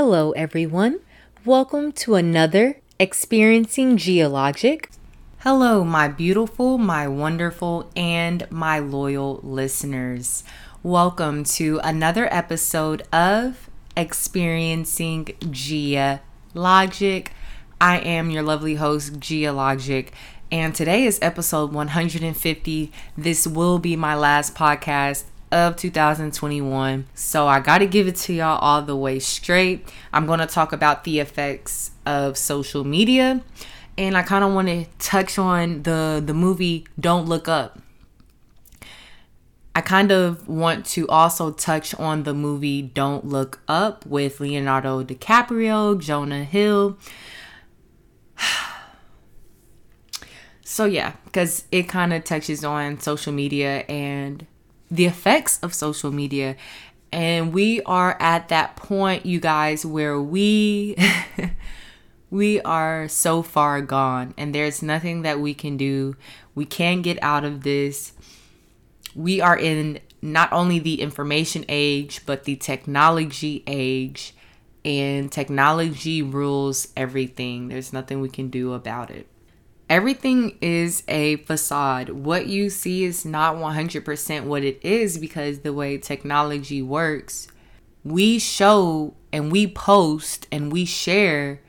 Hello, everyone. Welcome to another Experiencing GhiaLogic. Hello, my beautiful, my wonderful, and my loyal listeners. Welcome to another episode of Experiencing GhiaLogic. I am your lovely host, GhiaLogic, and today is episode 150. This will be my last podcast of 2021. So I got to give it to y'all all the way straight. I'm going to talk about the effects of social media and I kind of want to touch on the the movie Don't Look Up. I kind of want to also touch on the movie Don't Look Up with Leonardo DiCaprio, Jonah Hill. so yeah, cuz it kind of touches on social media and the effects of social media. And we are at that point, you guys, where we we are so far gone and there's nothing that we can do. We can't get out of this. We are in not only the information age, but the technology age. And technology rules everything. There's nothing we can do about it everything is a facade. What you see is not 100% what it is because the way technology works, we show and we post and we share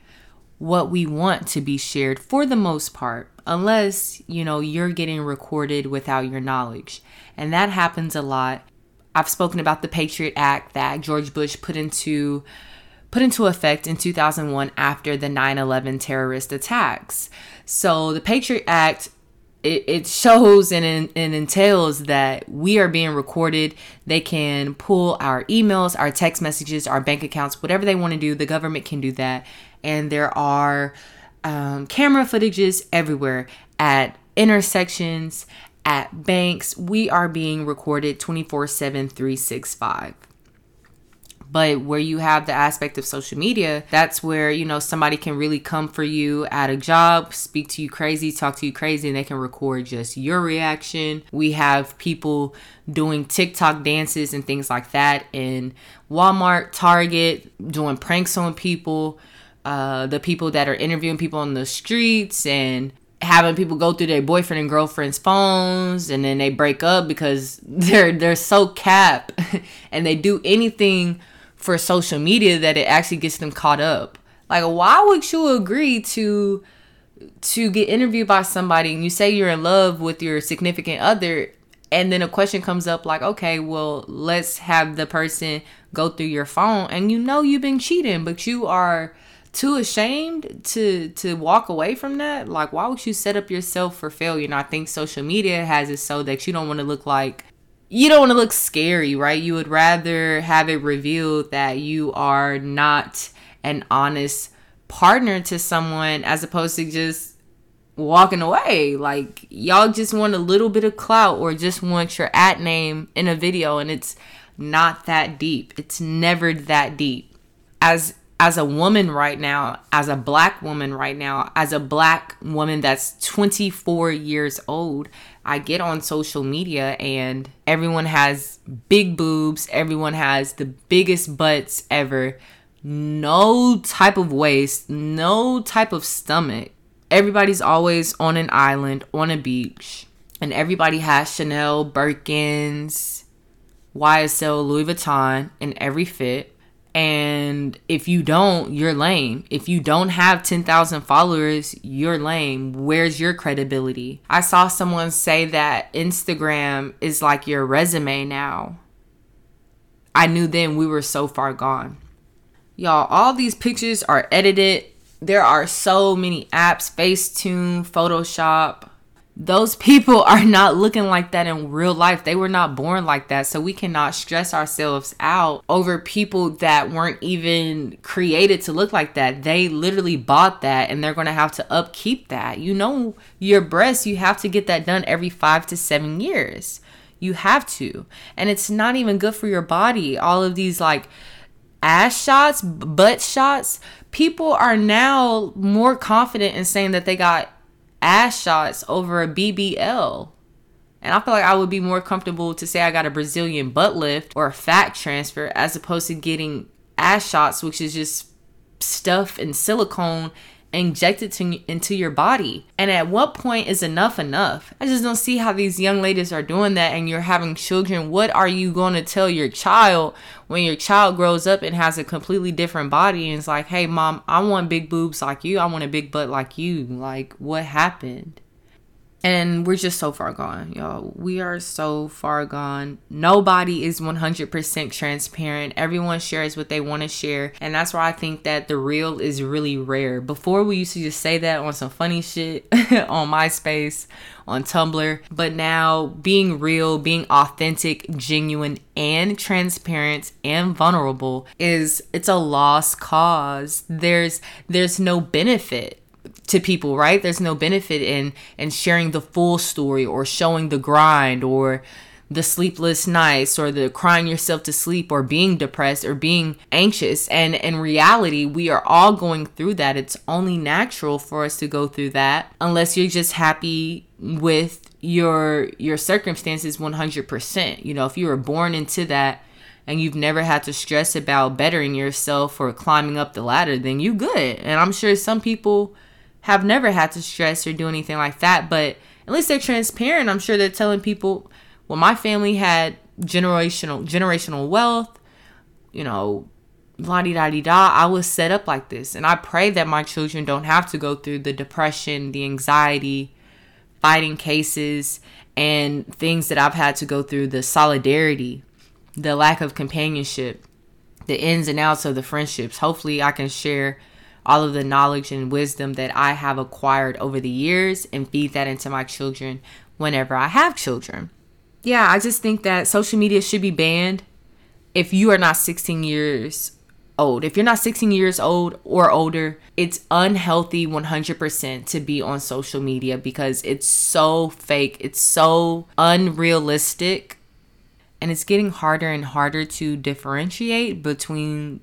what we want to be shared for the most part, unless, you know, you're getting recorded without your knowledge. And that happens a lot. I've spoken about the Patriot Act that George Bush put into put into effect in 2001 after the 9/11 terrorist attacks. So the Patriot Act it, it shows and, and entails that we are being recorded. They can pull our emails, our text messages, our bank accounts, whatever they want to do. The government can do that. And there are um, camera footages everywhere at intersections, at banks. We are being recorded 24 7, 365. But where you have the aspect of social media, that's where, you know, somebody can really come for you at a job, speak to you crazy, talk to you crazy, and they can record just your reaction. We have people doing TikTok dances and things like that in Walmart, Target, doing pranks on people. Uh, the people that are interviewing people on the streets and having people go through their boyfriend and girlfriend's phones and then they break up because they're they're so cap and they do anything for social media that it actually gets them caught up. Like why would you agree to to get interviewed by somebody and you say you're in love with your significant other and then a question comes up like okay well let's have the person go through your phone and you know you've been cheating but you are too ashamed to to walk away from that like why would you set up yourself for failure and i think social media has it so that you don't want to look like you don't want to look scary, right? You would rather have it revealed that you are not an honest partner to someone as opposed to just walking away. Like y'all just want a little bit of clout or just want your at name in a video and it's not that deep. It's never that deep. As as a woman right now, as a black woman right now, as a black woman that's 24 years old, I get on social media and everyone has big boobs, everyone has the biggest butts ever, no type of waist, no type of stomach. Everybody's always on an island, on a beach, and everybody has Chanel, Birkins, YSL, Louis Vuitton in every fit. And if you don't, you're lame. If you don't have 10,000 followers, you're lame. Where's your credibility? I saw someone say that Instagram is like your resume now. I knew then we were so far gone. Y'all, all these pictures are edited. There are so many apps Facetune, Photoshop, those people are not looking like that in real life. They were not born like that. So we cannot stress ourselves out over people that weren't even created to look like that. They literally bought that and they're going to have to upkeep that. You know, your breasts, you have to get that done every five to seven years. You have to. And it's not even good for your body. All of these like ass shots, butt shots, people are now more confident in saying that they got ass shots over a BBL. And I feel like I would be more comfortable to say I got a Brazilian butt lift or a fat transfer as opposed to getting ass shots, which is just stuff and silicone injected to, into your body. And at what point is enough enough? I just don't see how these young ladies are doing that and you're having children. What are you going to tell your child when your child grows up and has a completely different body and it's like, hey, mom, I want big boobs like you. I want a big butt like you. Like, what happened? And we're just so far gone, y'all. We are so far gone. Nobody is 100% transparent. Everyone shares what they want to share. And that's why I think that the real is really rare. Before, we used to just say that on some funny shit on MySpace, on Tumblr. But now, being real, being authentic, genuine, and transparent and vulnerable is it's a lost cause. There's there's no benefit to people, right? There's no benefit in in sharing the full story or showing the grind or the sleepless nights or the crying yourself to sleep or being depressed or being anxious. And in reality, we are all going through that. It's only natural for us to go through that unless you're just happy with your your circumstances 100%. You know, if you were born into that and you've never had to stress about bettering yourself or climbing up the ladder, then you good. And I'm sure some people have never had to stress or do anything like that. But at least they're transparent. I'm sure they're telling people, well, my family had generational generational wealth, you know, la di da di da. I was set up like this. And I pray that my children don't have to go through the depression, the anxiety, fighting cases, and things that I've had to go through, the solidarity, the lack of companionship, the ins and outs of the friendships. Hopefully I can share all of the knowledge and wisdom that I have acquired over the years and feed that into my children whenever I have children. Yeah, I just think that social media should be banned if you are not 16 years old. If you're not 16 years old or older, it's unhealthy 100% to be on social media because it's so fake, it's so unrealistic, and it's getting harder and harder to differentiate between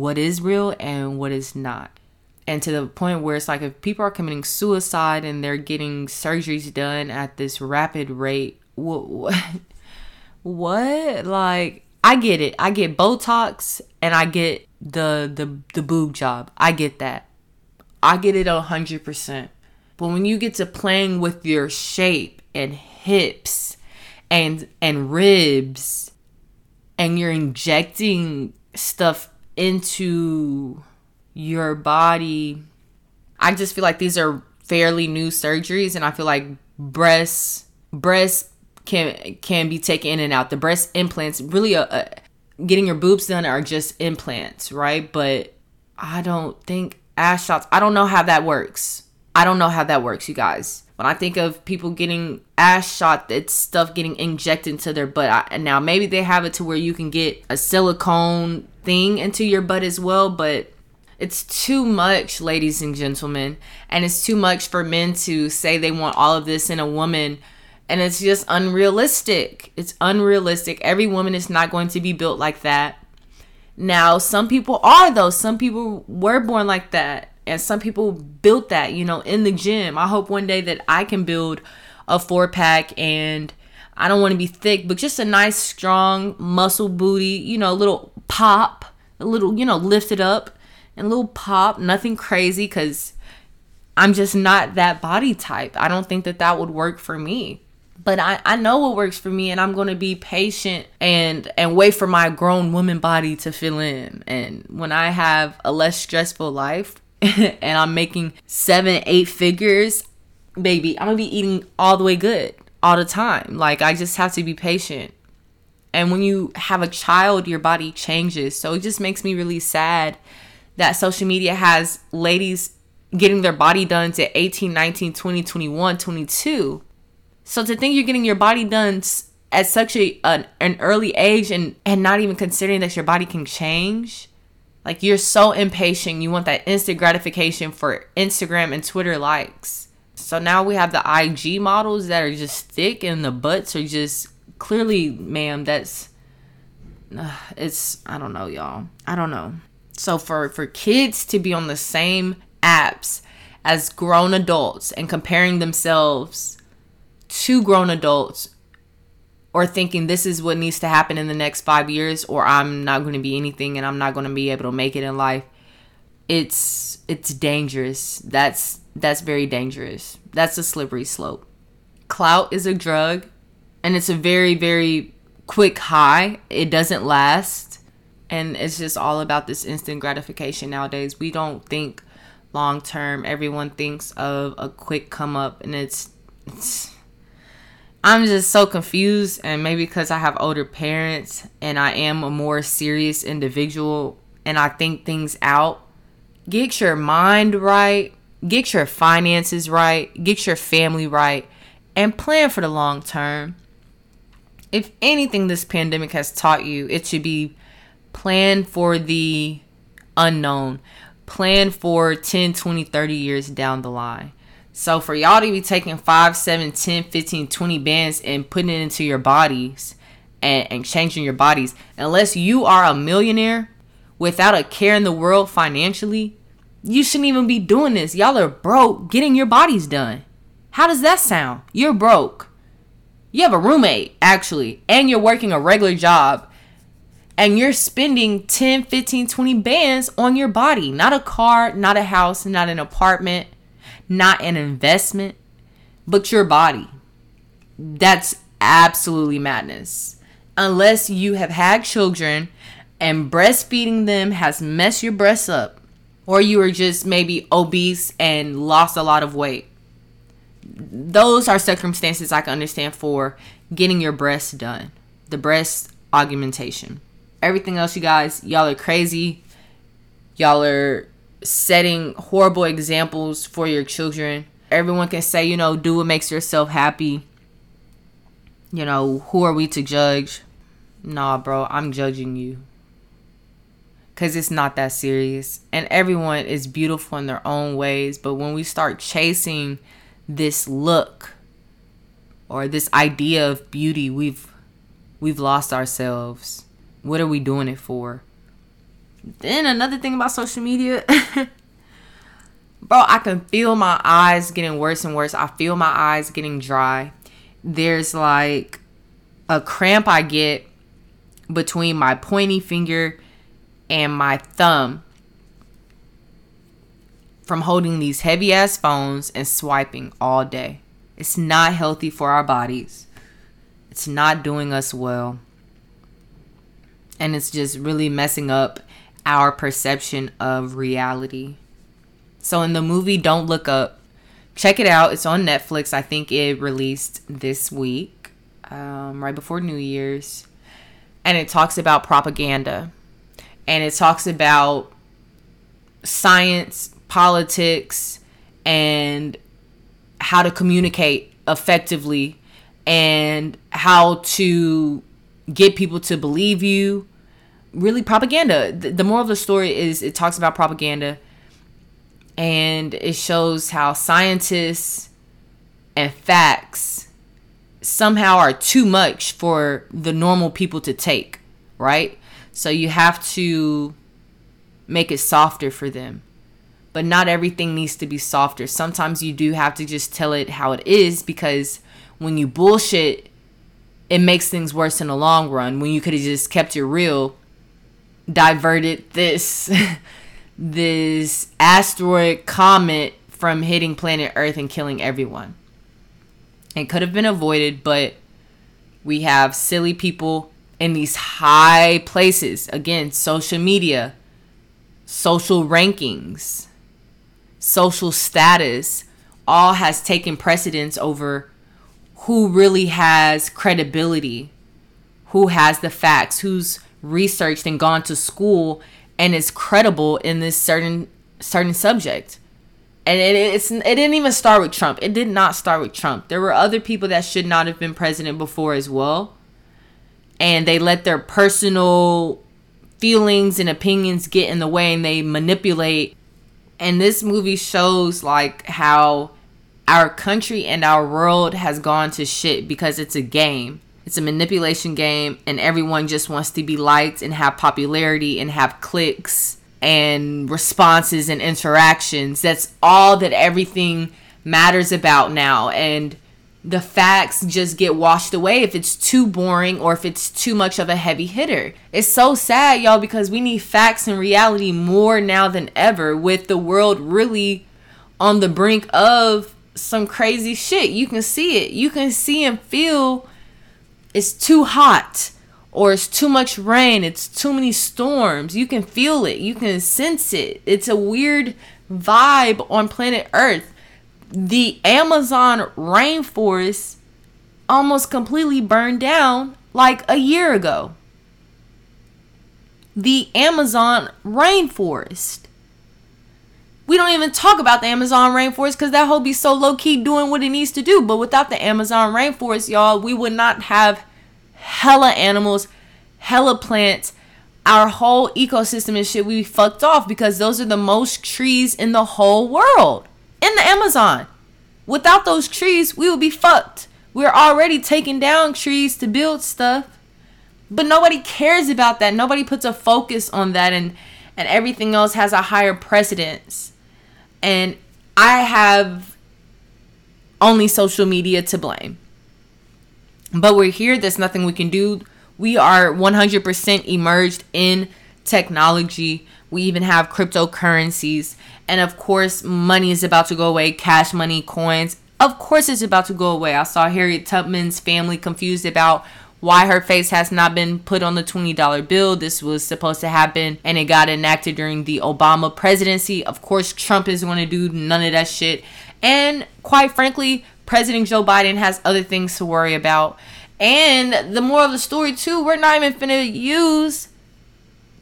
what is real and what is not. And to the point where it's like if people are committing suicide and they're getting surgeries done at this rapid rate, what? What? Like, I get it. I get Botox and I get the the the boob job. I get that. I get it a hundred percent. But when you get to playing with your shape and hips and and ribs and you're injecting stuff into your body. I just feel like these are fairly new surgeries, and I feel like breasts breasts can can be taken in and out. The breast implants really a, uh, a uh, getting your boobs done are just implants, right? But I don't think ass shots. I don't know how that works. I don't know how that works, you guys. When I think of people getting ass shot, it's stuff getting injected into their butt. I, now maybe they have it to where you can get a silicone thing into your butt as well, but it's too much, ladies and gentlemen. And it's too much for men to say they want all of this in a woman. And it's just unrealistic. It's unrealistic. Every woman is not going to be built like that. Now, some people are, though. Some people were born like that. And some people built that, you know, in the gym. I hope one day that I can build a four pack and I don't want to be thick, but just a nice, strong muscle booty, you know, a little pop, a little, you know, lifted up and a little pop, nothing crazy because I'm just not that body type. I don't think that that would work for me. But I, I know what works for me and I'm going to be patient and and wait for my grown woman body to fill in. And when I have a less stressful life and I'm making 7 8 figures, baby, I'm going to be eating all the way good all the time. Like I just have to be patient. And when you have a child, your body changes. So it just makes me really sad that social media has ladies getting their body done to 18, 19, 20, 21, 22. So to think you're getting your body done at such a an, an early age and and not even considering that your body can change, like you're so impatient, you want that instant gratification for Instagram and Twitter likes. So now we have the IG models that are just thick and the butts are just clearly, ma'am, that's uh, it's I don't know, y'all. I don't know. So for for kids to be on the same apps as grown adults and comparing themselves to grown adults or thinking this is what needs to happen in the next five years or i'm not going to be anything and i'm not going to be able to make it in life it's it's dangerous that's that's very dangerous that's a slippery slope clout is a drug and it's a very very quick high it doesn't last and it's just all about this instant gratification nowadays we don't think long term everyone thinks of a quick come up and it's it's I'm just so confused, and maybe because I have older parents and I am a more serious individual and I think things out. Get your mind right, get your finances right, get your family right, and plan for the long term. If anything, this pandemic has taught you, it should be plan for the unknown, plan for 10, 20, 30 years down the line. So for y'all to be taking 5, 7, 10, 15, 20 bands and putting it into your bodies and, and changing your bodies, unless you are a millionaire without a care in the world financially, you shouldn't even be doing this. Y'all are broke getting your bodies done. How does that sound? You're broke. You have a roommate, actually, and you're working a regular job. And you're spending 10, 15, 20 bands on your body. Not a car, not a house, not an apartment, not an investment, but your body. That's absolutely madness. Unless you have had children and breastfeeding them has messed your breasts up, or you are just maybe obese and lost a lot of weight. Those are circumstances I can understand for getting your breasts done, the breast augmentation. Everything else, you guys, y'all are crazy. Y'all are setting horrible examples for your children. Everyone can say, you know, do what makes yourself happy. You know, who are we to judge? Nah, bro, I'm judging you. Because it's not that serious. And everyone is beautiful in their own ways. But when we start chasing this look or this idea of beauty, we've we've lost ourselves. What are we doing it for? Then another thing about social media, bro, I can feel my eyes getting worse and worse. I feel my eyes getting dry. There's like a cramp I get between my pointy finger and my thumb from holding these heavy ass phones and swiping all day. It's not healthy for our bodies. It's not doing us well. And it's just really messing up our perception of reality. So in the movie Don't Look Up, check it out. It's on Netflix. I think it released this week, um, right before New Year's. And it talks about propaganda. And it talks about science, politics, and how to communicate effectively and how to get people to believe you really propaganda. The, moral of the story is it talks about propaganda and it shows how scientists and facts somehow are too much for the normal people to take, right? So you have to make it softer for them. But not everything needs to be softer. Sometimes you do have to just tell it how it is because when you bullshit, it makes things worse in the long run. When you could have just kept it real, diverted this this asteroid comet from hitting planet Earth and killing everyone. It could have been avoided, but we have silly people in these high places. Again, social media, social rankings, social status all has taken precedence over who really has credibility, who has the facts, who's researched and gone to school and is credible in this certain certain subject. And it, it's it didn't even start with Trump. It did not start with Trump. There were other people that should not have been president before as well. And they let their personal feelings and opinions get in the way and they manipulate. And this movie shows like how our country and our world has gone to shit because it's a game it's a manipulation game, and everyone just wants to be liked and have popularity and have clicks and responses and interactions. That's all that everything matters about now. And the facts just get washed away if it's too boring or if it's too much of a heavy hitter. It's so sad, y'all, because we need facts and reality more now than ever with the world really on the brink of some crazy shit. You can see it. You can see and feel it's too hot or it's too much rain, it's too many storms. You can feel it. You can sense it. It's a weird vibe on planet Earth the Amazon rainforest almost completely burned down like a year ago. The Amazon rainforest. We don't even talk about the Amazon rainforest because that whole be so low key doing what it needs to do. But without the Amazon rainforest, y'all, we would not have hella animals, hella plants. Our whole ecosystem and shit we fucked off because those are the most trees in the whole world in the Amazon. Without those trees, we would be fucked. We're already taking down trees to build stuff. But nobody cares about that. Nobody puts a focus on that and and everything else has a higher precedence. And I have only social media to blame. But we're here, there's nothing we can do. We are 100% emerged in technology. We even have cryptocurrencies. And of course, money is about to go away cash money, coins. Of course, it's about to go away. I saw Harriet Tubman's family confused about why her face has not been put on the $20 bill. This was supposed to happen and it got enacted during the Obama presidency. Of course, Trump is going to do none of that shit. And quite frankly, President Joe Biden has other things to worry about. And the moral of the story, too, we're not even gonna use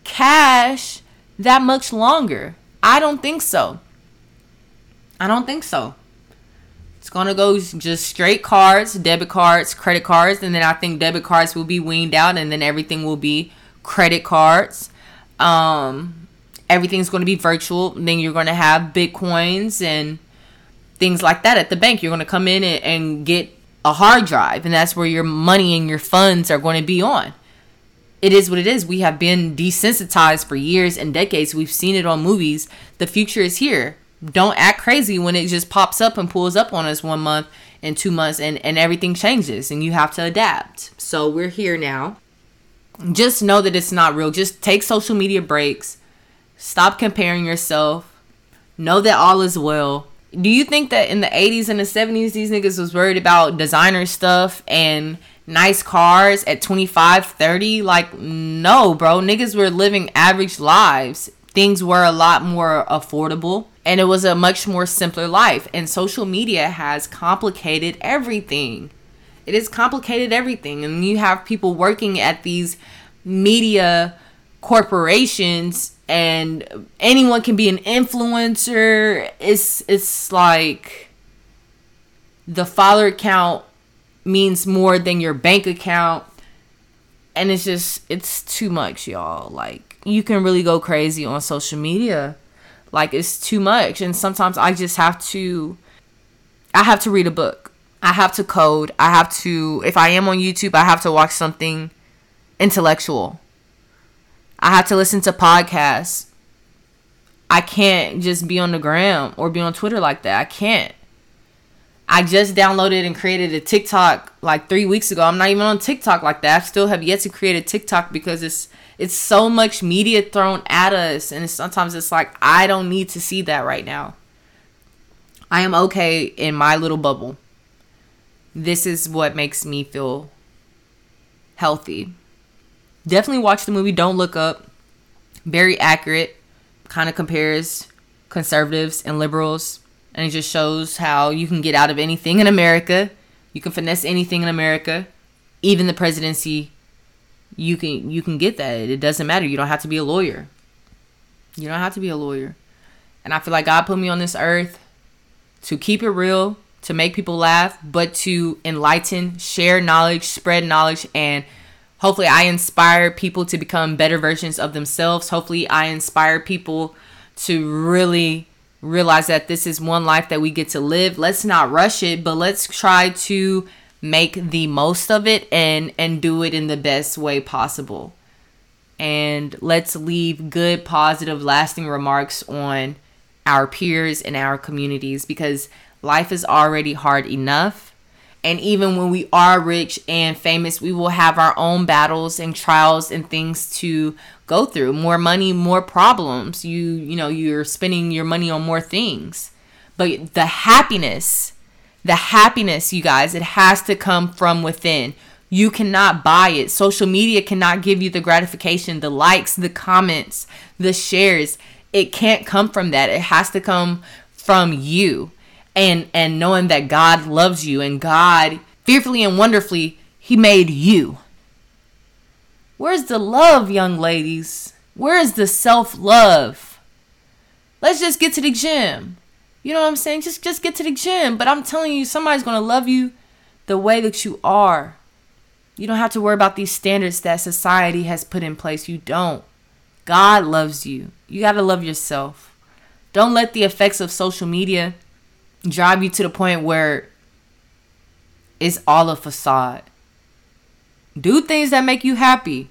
cash that much longer. I don't think so. I don't think so. It's gonna go just straight cards, debit cards, credit cards, and then I think debit cards will be weaned out, and then everything will be credit cards. Um, everything's gonna be virtual. Then you're gonna have bitcoins and things like that at the bank. You're gonna come in and, and get a hard drive, and that's where your money and your funds are going to be on it is what it is. We have been desensitized for years and decades. We've seen it on movies. The future is here. Don't act crazy when it just pops up and pulls up on us one month and two months and, and everything changes and you have to adapt. So we're here now. Just know that it's not real. Just take social media breaks. Stop comparing yourself. Know that all is well. Do you think that in the 80s and the 70s these niggas was worried about designer stuff and nice cars at 25, 30. Like, no, bro. Niggas were living average lives. Things were a lot more affordable and it was a much more simpler life. And social media has complicated everything. It has complicated everything. And you have people working at these media corporations and anyone can be an influencer. It's it's like the follower count means more than your bank account. And it's just it's too much y'all. Like you can really go crazy on social media. Like it's too much. And sometimes i just have to i have to read a book. I have to code. I have to if i am on youtube i have to watch something intellectual. I have to listen to podcasts. I can't just be on the gram or be on twitter like that. I can't I just downloaded and created a TikTok like three weeks ago. I'm not even on TikTok like that. I still have yet to create a TikTok because it's it's so much media thrown at us, and sometimes it's like I don't need to see that right now. I am okay in my little bubble. This is what makes me feel healthy. Definitely watch the movie Don't Look Up. Very accurate. Kind of compares conservatives and liberals and it just shows how you can get out of anything in America. You can finesse anything in America, even the presidency. You can you can get that. It doesn't matter. You don't have to be a lawyer. You don't have to be a lawyer. And I feel like God put me on this earth to keep it real, to make people laugh, but to enlighten, share knowledge, spread knowledge, and hopefully I inspire people to become better versions of themselves. Hopefully I inspire people to really realize that this is one life that we get to live. Let's not rush it, but let's try to make the most of it and and do it in the best way possible. And let's leave good, positive, lasting remarks on our peers and our communities because life is already hard enough. And even when we are rich and famous, we will have our own battles and trials and things to go through. More money, more problems. You, you know, you're spending your money on more things. But the happiness, the happiness, you guys, it has to come from within. You cannot buy it. Social media cannot give you the gratification, the likes, the comments, the shares. It can't come from that. It has to come from you and and knowing that God loves you and God fearfully and wonderfully he made you. Where's the love, young ladies? Where is the self-love? Let's just get to the gym. You know what I'm saying? Just just get to the gym, but I'm telling you somebody's going to love you the way that you are. You don't have to worry about these standards that society has put in place. You don't. God loves you. You got to love yourself. Don't let the effects of social media drive you to the point where it's all a facade. Do things that make you happy.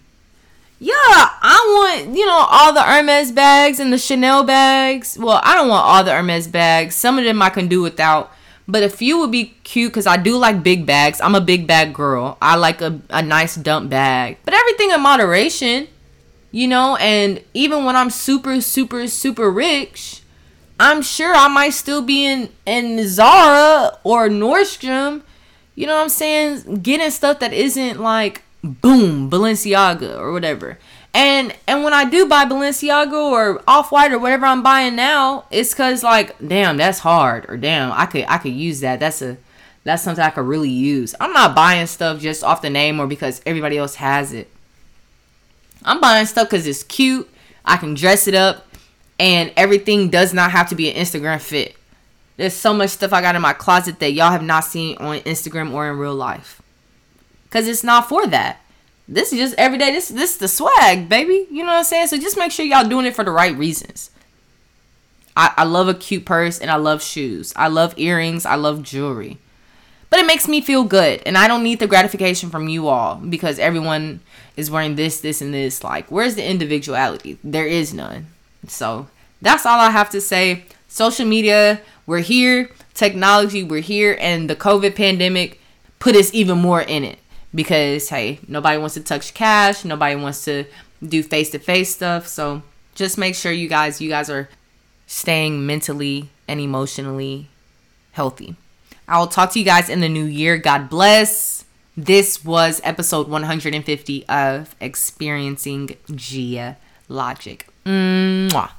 Yeah, I want, you know, all the Hermes bags and the Chanel bags. Well, I don't want all the Hermes bags. Some of them I can do without. But a few would be cute because I do like big bags. I'm a big bag girl. I like a, a nice dump bag. But everything in moderation, you know, and even when I'm super, super, super rich, I'm sure I might still be in in Zara or Nordstrom. You know what I'm saying? Getting stuff that isn't like boom Balenciaga or whatever. And and when I do buy Balenciaga or Off White or whatever I'm buying now, it's cause like damn that's hard or damn I could I could use that. That's a that's something I could really use. I'm not buying stuff just off the name or because everybody else has it. I'm buying stuff because it's cute. I can dress it up and everything does not have to be an Instagram fit. There's so much stuff I got in my closet that y'all have not seen on Instagram or in real life. Cause it's not for that. This is just everyday. This this is the swag, baby. You know what I'm saying? So just make sure y'all doing it for the right reasons. I, I love a cute purse and I love shoes. I love earrings. I love jewelry. But it makes me feel good. And I don't need the gratification from you all because everyone is wearing this, this, and this. Like, where's the individuality? There is none. So that's all I have to say. Social media, we're here. Technology, we're here. And the COVID pandemic put us even more in it because, hey, nobody wants to touch cash. Nobody wants to do face to face stuff. So just make sure you guys, you guys are staying mentally and emotionally healthy. I will talk to you guys in the new year. God bless. This was episode 150 of Experiencing Ghia Logic. 嗯，哇。